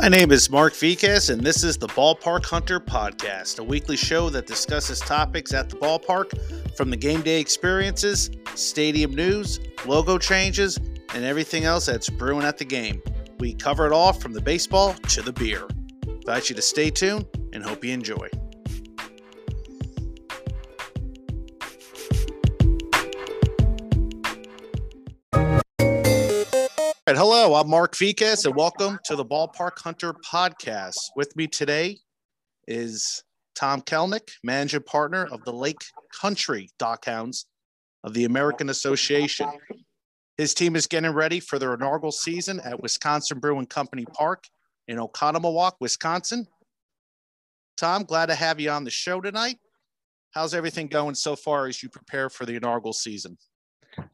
My name is Mark Viquez, and this is the Ballpark Hunter Podcast, a weekly show that discusses topics at the ballpark from the game day experiences, stadium news, logo changes, and everything else that's brewing at the game. We cover it all from the baseball to the beer. Invite you to stay tuned and hope you enjoy. Hello, I'm Mark Viquez, and welcome to the Ballpark Hunter podcast. With me today is Tom Kelenic, managing partner of the Lake Country Dockhounds of the American Association. His team is getting ready for their inaugural season at Wisconsin Brewing Company Park in Oconomowoc, Wisconsin. Tom, glad to have you on the show tonight. How's everything going so far as you prepare for the inaugural season?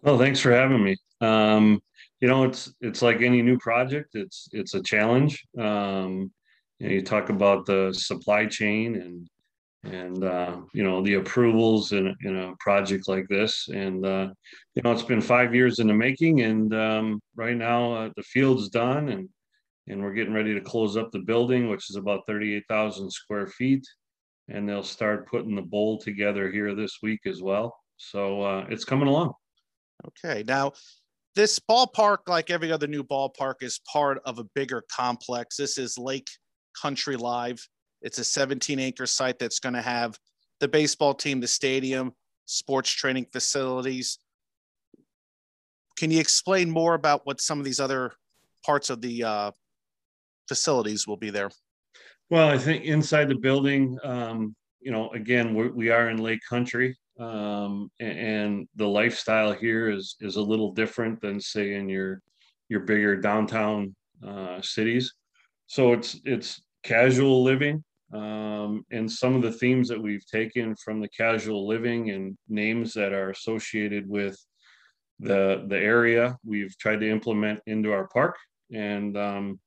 Well, thanks for having me. Um, you know, it's it's like any new project. It's it's a challenge. Um, you, know, you talk about the supply chain and and uh, you know the approvals in, in a project like this. And uh, you know, it's been five years in the making, and um, right now uh, the field's done, and and we're getting ready to close up the building, which is about thirty-eight thousand square feet. And they'll start putting the bowl together here this week as well. So uh, it's coming along. Okay. Now, this ballpark, like every other new ballpark, is part of a bigger complex. This is Lake Country Live. It's a 17 acre site that's going to have the baseball team, the stadium, sports training facilities. Can you explain more about what some of these other parts of the uh, facilities will be there? Well, I think inside the building, um, you know, again, we're, we are in Lake Country um, and the lifestyle here is is a little different than say in your your bigger downtown uh, cities. So it's it's casual living, um, and some of the themes that we've taken from the casual living and names that are associated with the the area, we've tried to implement into our park. And um,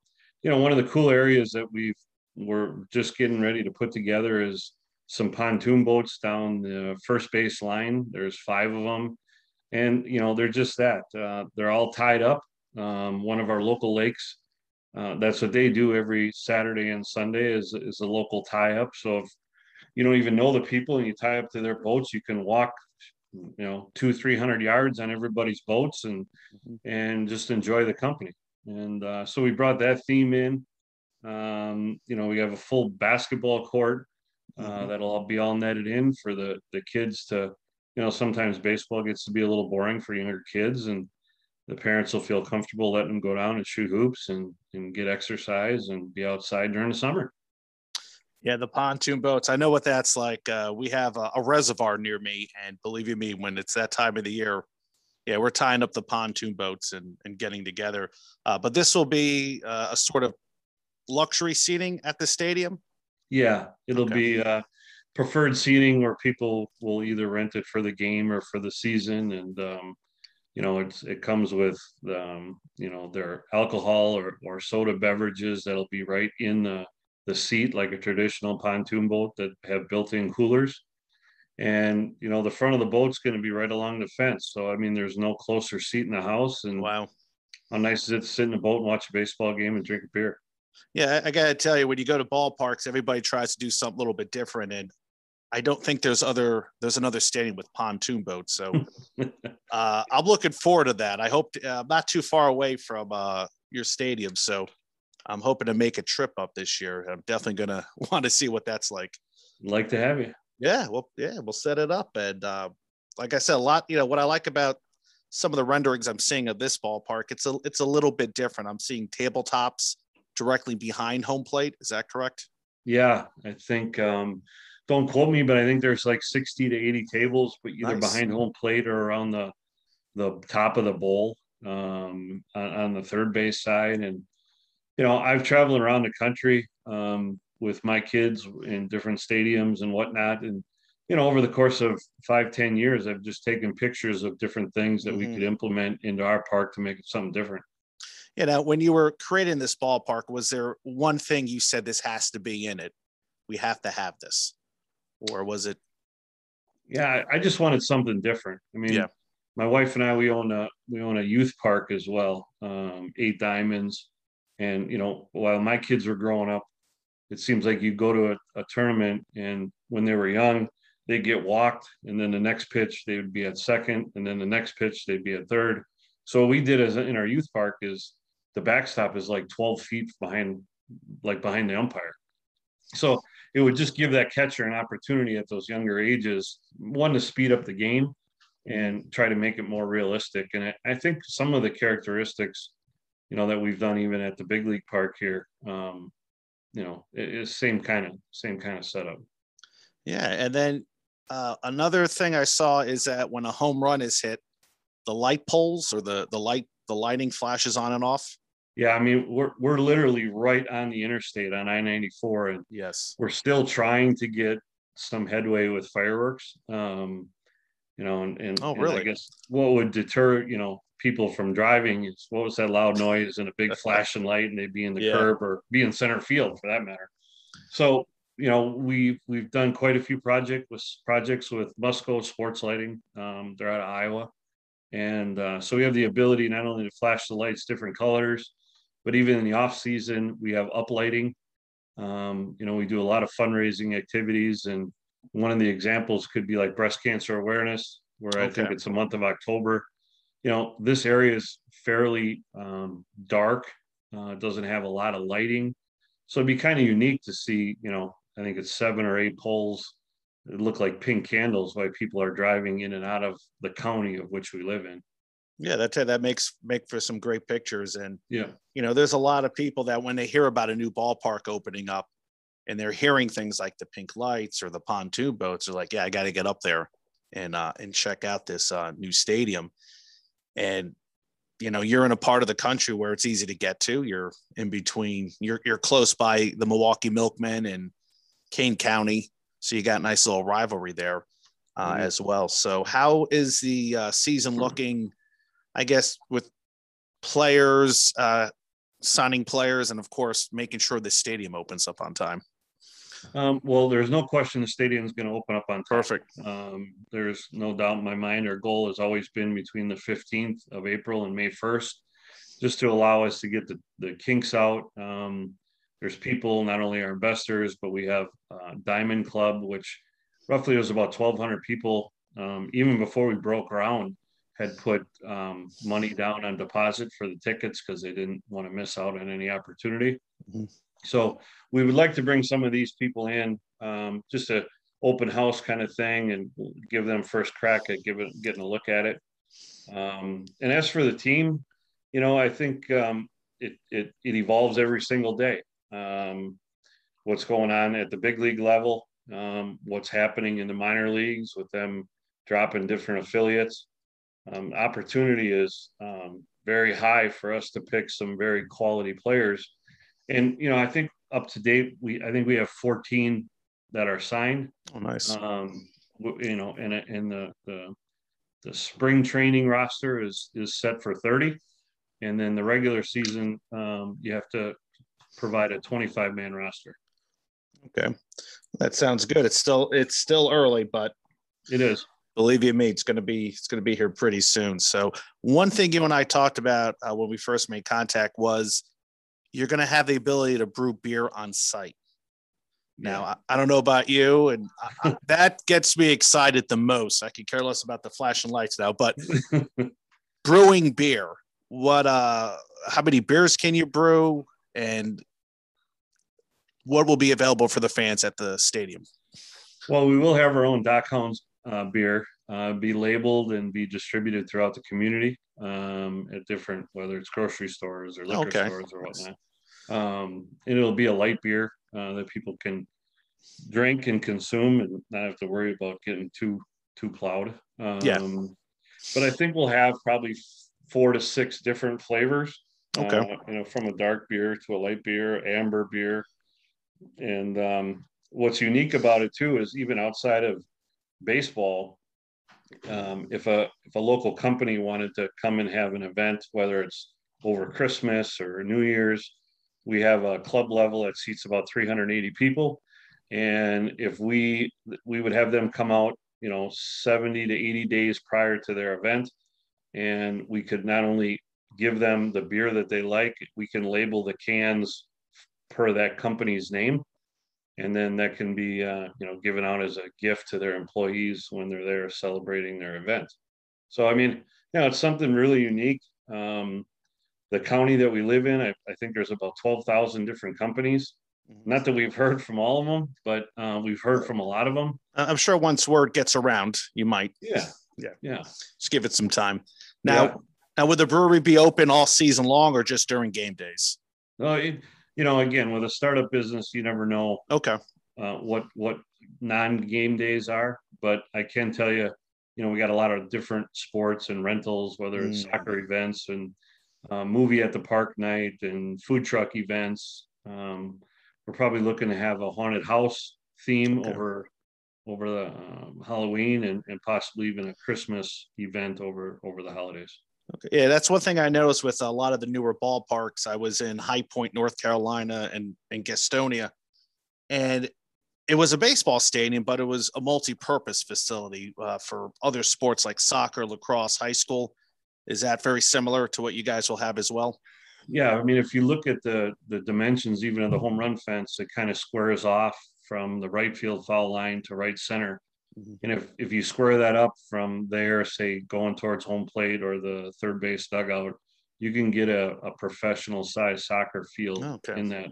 you know, one of the cool areas that we've we're just getting ready to put together is some pontoon boats down the first base line. There's five of them, and you know they're just that. Uh, they're all tied up. Um, one of our local lakes. Uh, that's what they do every Saturday and Sunday is is a local tie up. So if you don't even know the people and you tie up to their boats, you can walk, you know, two three hundred yards on everybody's boats and mm-hmm. and just enjoy the company. And uh, so we brought that theme in. Um, you know, we have a full basketball court uh, mm-hmm. that'll all be all netted in for the the kids to you know sometimes baseball gets to be a little boring for younger kids and the parents will feel comfortable letting them go down and shoot hoops and and get exercise and be outside during the summer. Yeah the pontoon boats. I know what that's like. Uh, we have a, a, reservoir near me and believe you me when it's that time of the year yeah we're tying up the pontoon boats and, and getting together. Uh, but this will be uh, a sort of luxury seating at the stadium yeah, it'll okay. be uh, preferred seating where people will either rent it for the game or for the season, and um, you know it's it comes with um, you know their alcohol or, or soda beverages that'll be right in the the seat like a traditional pontoon boat that have built-in coolers. And you know the front of the boat's going to be right along the fence so i mean there's no closer seat in the house and wow. how nice is it to sit in a boat and watch a baseball game and drink a beer yeah, I gotta tell you, when you go to ballparks, everybody tries to do something a little bit different, and I don't think there's other there's another stadium with pontoon boats. So uh, I'm looking forward to that. I hope to, uh, I'm not too far away from uh, your stadium, so I'm hoping to make a trip up this year. I'm definitely gonna want to see what that's like. Like to have you. Yeah, well, yeah, we'll set it up, and uh, like I said, a lot. You know what I like about some of the renderings I'm seeing of this ballpark, it's a it's a little bit different. I'm seeing tabletops directly behind home plate. Is that correct? Yeah, I think. Um, don't quote me, but I think there's like 60 to 80 tables, but either nice. behind home plate or around the the top of the bowl um, on, on, the third base side. And you know, I've traveled around the country um, with my kids in different stadiums and whatnot, and you know, over the course of five, ten years, I've just taken pictures of different things that mm-hmm. we could implement into our park to make it something different you know, when you were creating this ballpark, was there one thing you said this has to be in it? We have to have this, or was it? Yeah, I just wanted something different. I mean, yeah. my wife and I we own a we own a youth park as well, um, Eight Diamonds, And you know, while my kids were growing up, it seems like you go to a, a tournament and when they were young, they'd get walked, and then the next pitch they would be at second, and then the next pitch they'd be at third. So what we did as in our youth park is the backstop is like 12 feet behind, like behind the umpire. So it would just give that catcher an opportunity at those younger ages, one to speed up the game and try to make it more realistic. And I, think some of the characteristics, you know, that we've done even at the big league park here, um, you know, is same kind of same kind of setup. Yeah, and then uh, another thing I saw is that when a home run is hit, the light poles or the the light the lighting flashes on and off. Yeah, I mean we're we're literally right on the interstate on I-94 and yes. We're still trying to get some headway with fireworks. Um you know and, and oh really and I guess what would deter, you know, people from driving is what was that loud noise and a big flashing light and they'd be in the yeah. curb or be in center field for that matter. So, you know, we've we've done quite a few project with projects with Musco Sports Lighting. Um, they're out of Iowa. And uh, so we have the ability not only to flash the lights different colors, but even in the off season, we have uplighting. Um, you know, we do a lot of fundraising activities, and one of the examples could be like breast cancer awareness, where okay. I think it's the month of October. You know, this area is fairly um, dark. Uh, doesn't have a lot of lighting, so it'd be kind of unique to see. You know, I think it's seven or eight poles it look like pink candles while people are driving in and out of the county of which we live in. Yeah, that that makes make for some great pictures. And yeah, you know, there's a lot of people that when they hear about a new ballpark opening up, and they're hearing things like the pink lights or the pontoon boats, are like, yeah, I got to get up there and uh, and check out this uh, new stadium. And you know, you're in a part of the country where it's easy to get to. You're in between. You're you're close by the Milwaukee Milkmen and Kane County so you got a nice little rivalry there uh, mm-hmm. as well. So how is the uh, season looking? I guess with players uh, signing players, and of course making sure the stadium opens up on time. Um, well, there's no question the stadium is going to open up on time. Perfect. Um, there's no doubt in my mind. Our goal has always been between the 15th of April and May 1st, just to allow us to get the, the kinks out. Um, there's people, not only our investors, but we have uh, Diamond Club, which roughly was about 1,200 people. Um, even before we broke ground, had put um, money down on deposit for the tickets because they didn't want to miss out on any opportunity. Mm-hmm. So we would like to bring some of these people in, um, just a open house kind of thing, and give them first crack at give it, getting a look at it. Um, and as for the team, you know, I think um, it, it it evolves every single day um, what's going on at the big league level, um, what's happening in the minor leagues with them dropping different affiliates. Um, opportunity is um, very high for us to pick some very quality players. And, you know, I think up to date, we, I think we have 14 that are signed. Oh, nice. Um, you know, and, and the, the, the spring training roster is, is set for 30 and then the regular season um, you have to provide a 25 man roster. Okay. That sounds good. It's still it's still early, but it is. Believe you me, it's going to be it's going to be here pretty soon. So one thing you and I talked about uh, when we first made contact was you're going to have the ability to brew beer on site. Now yeah. I, I, don't know about you, and I, that gets me excited the most. I could care less about the flashing lights now, but brewing beer. What uh? How many beers can you brew? And what will be available for the fans at the stadium? Well, we will have our own Dock Hounds uh, beer uh, be labeled and be distributed throughout the community um, at different, whether it's grocery stores or liquor okay. stores or whatnot. Um, and it'll be a light beer uh, that people can drink and consume and not have to worry about getting too too plowed. Um, yeah. But I think we'll have probably four to six different flavors. Okay. Uh, you know, from a dark beer to a light beer, amber beer, and um, what's unique about it too is even outside of baseball, um, if a if a local company wanted to come and have an event, whether it's over Christmas or New Year's, we have a club level that seats about 380 people, and if we we would have them come out, you know, 70 to 80 days prior to their event, and we could not only give them the beer that they like. We can label the cans per that company's name, and then that can be uh, you know given out as a gift to their employees when they're there celebrating their event. So I mean, you know, it's something really unique. Um, the county that we live in, I, I think there's about twelve thousand different companies. Mm-hmm. Not that we've heard from all of them, but uh, we've heard from a lot of them. I'm sure once word gets around, you might. Yeah, yeah, yeah. Just give it some time. Now, yeah. now, would the brewery be open all season long or just during game days? No, it, you know, again, with a startup business, you never know. Okay. Uh, what what non-game days are, but I can tell you, you know, we got a lot of different sports and rentals, whether it's mm. soccer events and uh, movie at the park night and food truck events. Um, we're probably looking to have a haunted house theme okay. over over the um, Halloween and, and possibly even a Christmas event over over the holidays. Okay. Yeah, that's one thing I noticed with a lot of the newer ballparks. I was in High Point, North Carolina, and in Gastonia, and it was a baseball stadium, but it was a multi-purpose facility uh, for other sports like soccer, lacrosse, high school. Is that very similar to what you guys will have as well? Yeah, I mean, if you look at the the dimensions, even of the home run fence, it kind of squares off from the right field foul line to right center. And if, if you square that up from there, say going towards home plate or the third base dugout, you can get a, a professional size soccer field okay. in that.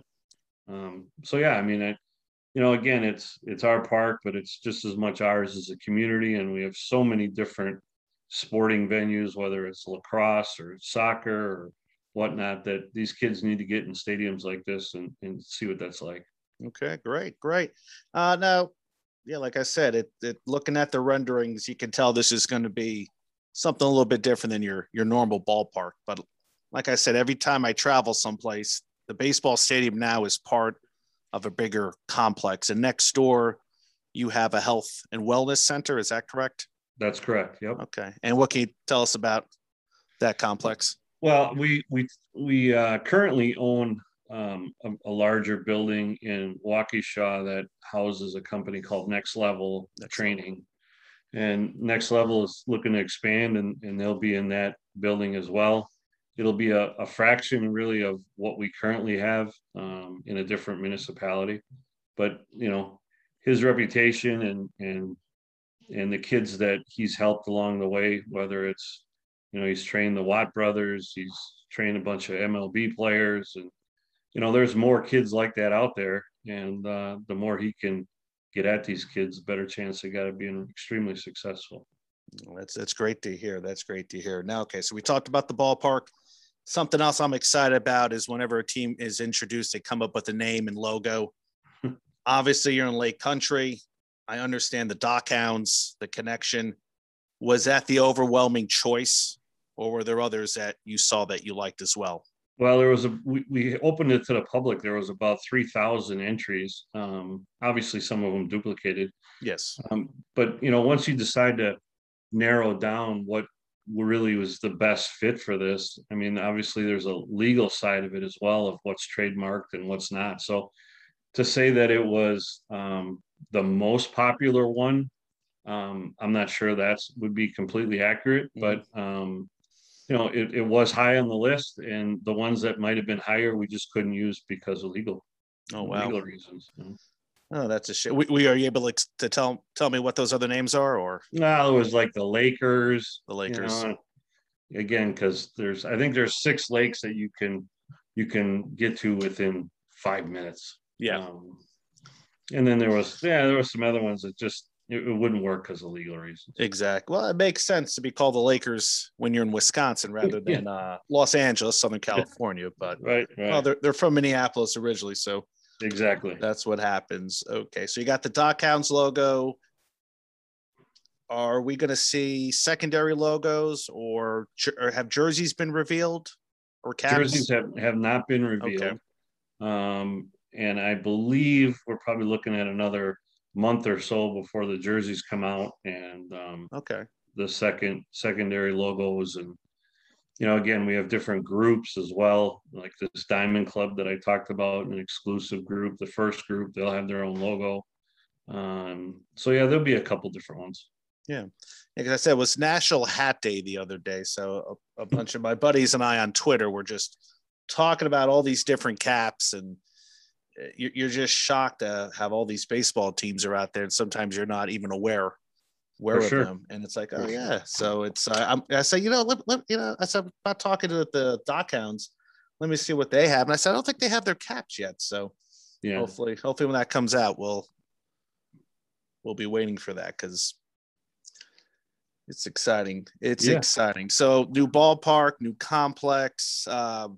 Um, so yeah, I mean, I, you know, again, it's it's our park, but it's just as much ours as a community, and we have so many different sporting venues, whether it's lacrosse or soccer or whatnot, that these kids need to get in stadiums like this and, and see what that's like. Okay, great, great. Uh, now, yeah, like I said, it, it looking at the renderings, you can tell this is going to be something a little bit different than your your normal ballpark. But like I said, every time I travel someplace, the baseball stadium now is part of a bigger complex, and next door you have a health and wellness center. Is that correct? That's correct. Yep. Okay. And what can you tell us about that complex? Well, we we we uh, currently own um, a, a, larger building in Waukesha that houses a company called Next Level Next Training. And Next Level is looking to expand and, and they'll be in that building as well. It'll be a, a fraction really of what we currently have um, in a different municipality. But, you know, his reputation and, and, and the kids that he's helped along the way, whether it's, you know, he's trained the Watt brothers, he's trained a bunch of MLB players and you know, there's more kids like that out there, and uh, the more he can get at these kids, the better chance they got of being extremely successful. That's that's great to hear. That's great to hear. Now, okay, so we talked about the ballpark. Something else I'm excited about is whenever a team is introduced, they come up with a name and logo. Obviously, you're in Lake Country. I understand the Dockhounds, the connection. Was that the overwhelming choice, or were there others that you saw that you liked as well? Well, there was a we, we opened it to the public. There was about three thousand entries. Um, obviously, some of them duplicated. Yes. Um, but you know, once you decide to narrow down what really was the best fit for this, I mean, obviously there's a legal side of it as well of what's trademarked and what's not. So to say that it was um, the most popular one, um, I'm not sure that would be completely accurate, mm-hmm. but um, you know, it, it was high on the list, and the ones that might have been higher, we just couldn't use because of legal. Oh wow, legal reasons. You know? Oh, that's a shit. We, we, are you able to tell tell me what those other names are, or no? It was like the Lakers. The Lakers. You know, again, because there's I think there's six lakes that you can you can get to within five minutes. Yeah. Um, and then there was yeah there were some other ones that just it, wouldn't work because of legal reasons. Exactly. Well, it makes sense to be called the Lakers when you're in Wisconsin rather than yeah. uh, Los Angeles, Southern California. But right, right. Well, they're, they're from Minneapolis originally, so exactly that's what happens. Okay, so you got the Dockhounds logo. Are we going to see secondary logos, or, or have jerseys been revealed, or caps? Jerseys have have not been revealed. Okay. Um, and I believe we're probably looking at another month or so before the jerseys come out and um, okay. the second secondary logos and you know again we have different groups as well like this diamond club that i talked about an exclusive group the first group they'll have their own logo. Um, so yeah there'll be a couple different ones. Yeah. Like I said, it was National Hat Day the other day. So a, a bunch of my buddies and I on Twitter were just talking about all these different caps, and you're just shocked to have all these baseball teams are out there, and sometimes you're not even aware where of sure. them. And it's like, oh yeah. So it's uh, I'm, I say, you know, let, let, you know, I said about talking to the Dock Hounds. Let me see what they have, and I said I don't think they have their caps yet. So yeah, hopefully, hopefully when that comes out, we'll we'll be waiting for that because it's exciting. It's yeah. exciting. So new ballpark, new complex. Uh,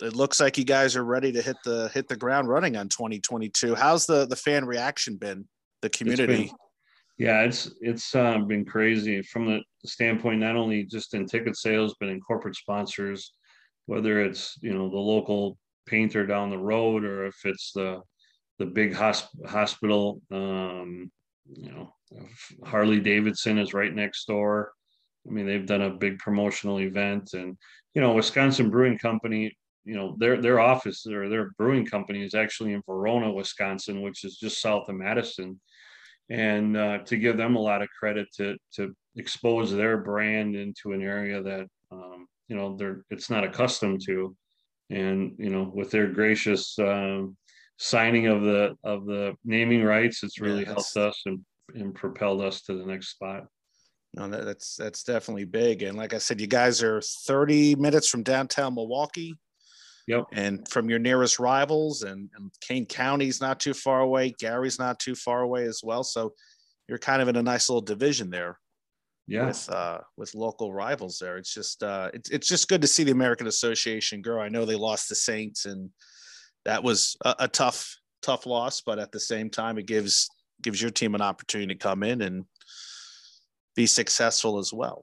it looks like you guys are ready to hit the hit the ground running on 2022. How's the the fan reaction been? The community. Been, yeah, it's it's uh, been crazy from the standpoint not only just in ticket sales but in corporate sponsors, whether it's you know the local painter down the road or if it's the the big hosp- hospital. Um, you know, Harley Davidson is right next door. I mean, they've done a big promotional event, and you know, Wisconsin Brewing Company. You know, their their office or their brewing company is actually in Verona, Wisconsin, which is just south of Madison. And uh, to give them a lot of credit to to expose their brand into an area that um, you know they're it's not accustomed to, and you know, with their gracious um, signing of the of the naming rights, it's really yeah, helped us and and propelled us to the next spot. No, that, that's that's definitely big. And like I said, you guys are 30 minutes from downtown Milwaukee. Yep. And from your nearest rivals, and, and Kane County's not too far away. Gary's not too far away as well. So you're kind of in a nice little division there. Yeah. With uh, with local rivals there. It's just uh, it's it's just good to see the American Association grow. I know they lost the Saints, and that was a, a tough tough loss, but at the same time, it gives gives your team an opportunity to come in and be successful as well.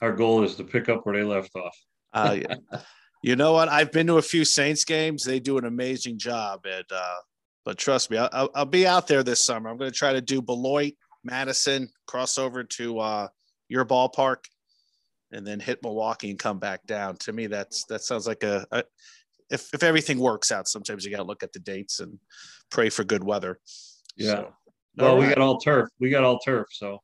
Our goal is to pick up where they left off. uh, yeah. You know what? I've been to a few Saints games. They do an amazing job. And, uh, but trust me, I'll, I'll be out there this summer. I'm going to try to do Beloit, Madison, cross over to uh, your ballpark, and then hit Milwaukee and come back down. To me, that's that sounds like a, a if if everything works out. Sometimes you got to look at the dates and pray for good weather. Yeah. So, well, right. we got all turf. We got all turf, so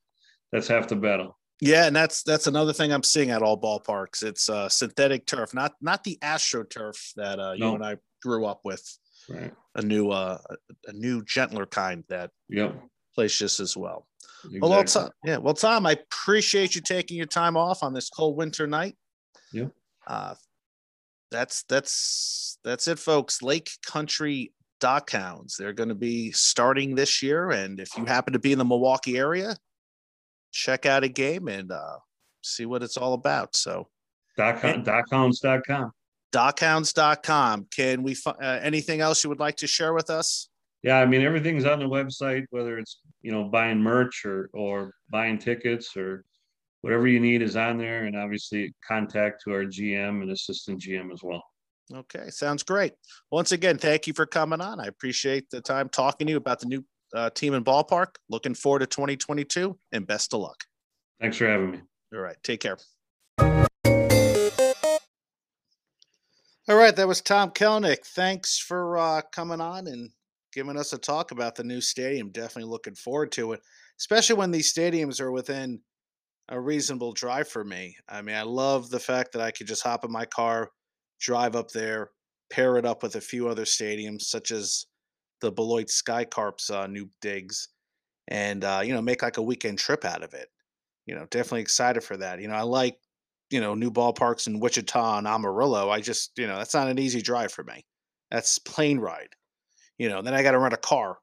that's half the battle. Yeah, and that's that's another thing I'm seeing at all ballparks. It's uh, synthetic turf, not not the AstroTurf that uh, you and I grew up with. Right. A new uh, a new gentler kind that yep. plays just as well. Exactly. Well, Tom, yeah. Well, Tom, I appreciate you taking your time off on this cold winter night. Yeah. Uh, that's that's that's it, folks. Lake Country Dock Hounds. They're going to be starting this year. And if you happen to be in the Milwaukee area, check out a game and uh, see what it's all about. So, Dock, dockhounds.com. Dockhounds.com. Can we, uh, anything else you would like to share with us? Yeah, I mean, everything's on the website, whether it's, you know, buying merch or, or buying tickets or whatever you need is on there. And obviously, contact to our GM and assistant GM as well. Okay, sounds great. Once again, thank you for coming on. I appreciate the time talking to you about the new uh, team in ballpark. Looking forward to 2022 and best of luck. Thanks for having me. All right, take care. All right, that was Tom Kelenic. Thanks for uh, coming on and giving us a talk about the new stadium. Definitely looking forward to it, especially when these stadiums are within a reasonable drive for me. I mean, I love the fact that I could just hop in my car drive up there, pair it up with a few other stadiums, such as the Beloit Skycarps uh, new digs, and uh, you know make like a weekend trip out of it. You know, definitely excited for that. You know, I like you know new ballparks in Wichita and Amarillo. I just you know that's not an easy drive for me. That's plane ride. You know, then I got to rent a car,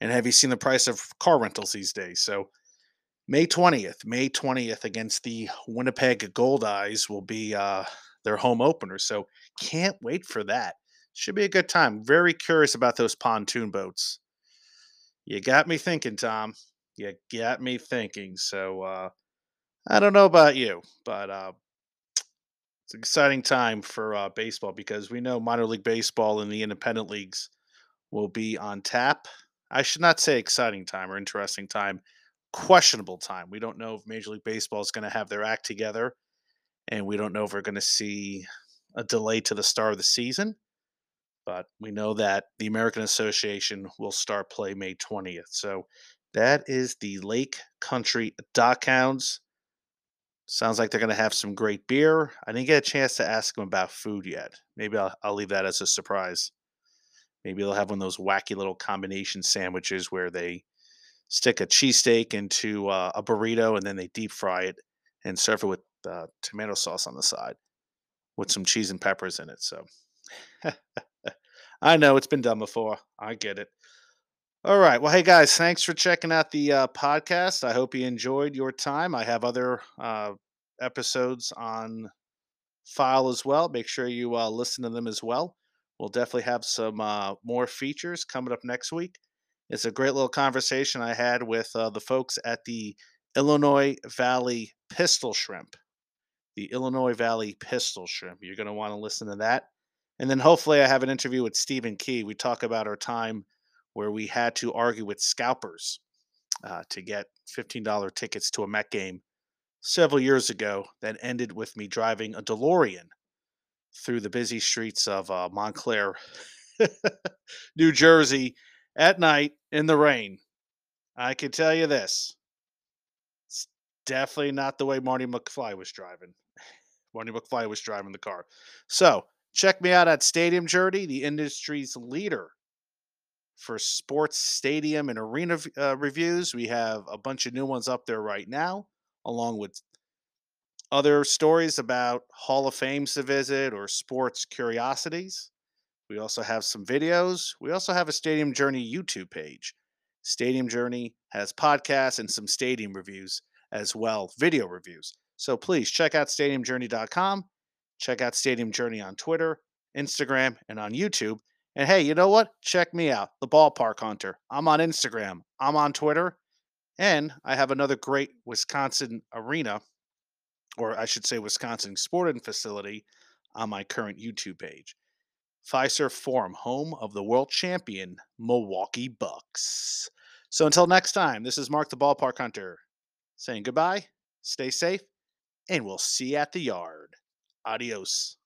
and have you seen the price of car rentals these days? So. May 20th, May 20th against the Winnipeg Goldeyes will be uh, their home opener. So can't wait for that. Should be a good time. Very curious about those pontoon boats. You got me thinking, Tom. You got me thinking. So uh, I don't know about you, but uh, it's an exciting time for uh, baseball because we know minor league baseball and the independent leagues will be on tap. I should not say exciting time or interesting time, questionable time. We don't know if Major League Baseball is going to have their act together and we don't know if we're going to see a delay to the start of the season. But we know that the American Association will start play May 20th. So That is the Lake Country Dockhounds. Sounds like they're going to have some great beer. I didn't get a chance to ask them about food yet. Maybe I'll, I'll leave that as a surprise. Maybe they'll have one of those wacky little combination sandwiches where they stick a cheesesteak into uh, a burrito and then they deep fry it and serve it with uh, tomato sauce on the side with some cheese and peppers in it. So I know it's been done before. I get it. All right. Well, hey guys, thanks for checking out the uh, podcast. I hope you enjoyed your time. I have other uh, episodes on file as well. Make sure you uh, listen to them as well. We'll definitely have some uh, more features coming up next week. It's a great little conversation I had with uh, the folks at the Illinois Valley Pistol Shrimp. The Illinois Valley Pistol Shrimp. You're going to want to listen to that. And then hopefully, I have an interview with Stephen Key. We talk about our time where we had to argue with scalpers uh, to get $15 tickets to a Met game several years ago that ended with me driving a DeLorean through the busy streets of uh, Montclair, New Jersey at night in the rain. I can tell you this it's definitely not the way Marty McFly was driving. Marty McFly was driving the car. So check me out at Stadium Journey, the industry's leader for sports stadium and arena uh, reviews. We have a bunch of new ones up there right now, along with other stories about Hall of Fames to visit or sports curiosities. We also have some videos. We also have a Stadium Journey YouTube page. Stadium Journey has podcasts and some stadium reviews as well, video reviews. So please check out stadiumjourney.com. Check out Stadium Journey on Twitter, Instagram, and on YouTube. And hey, you know what? Check me out, the Ballpark Hunter. I'm on Instagram, I'm on Twitter, and I have another great Wisconsin arena, or I should say, Wisconsin sporting facility on my current YouTube page. Fiserv Forum, home of the world champion Milwaukee Bucks. So until next time, this is Mark the Ballpark Hunter saying goodbye, stay safe, and we'll see you at the yard. Adios.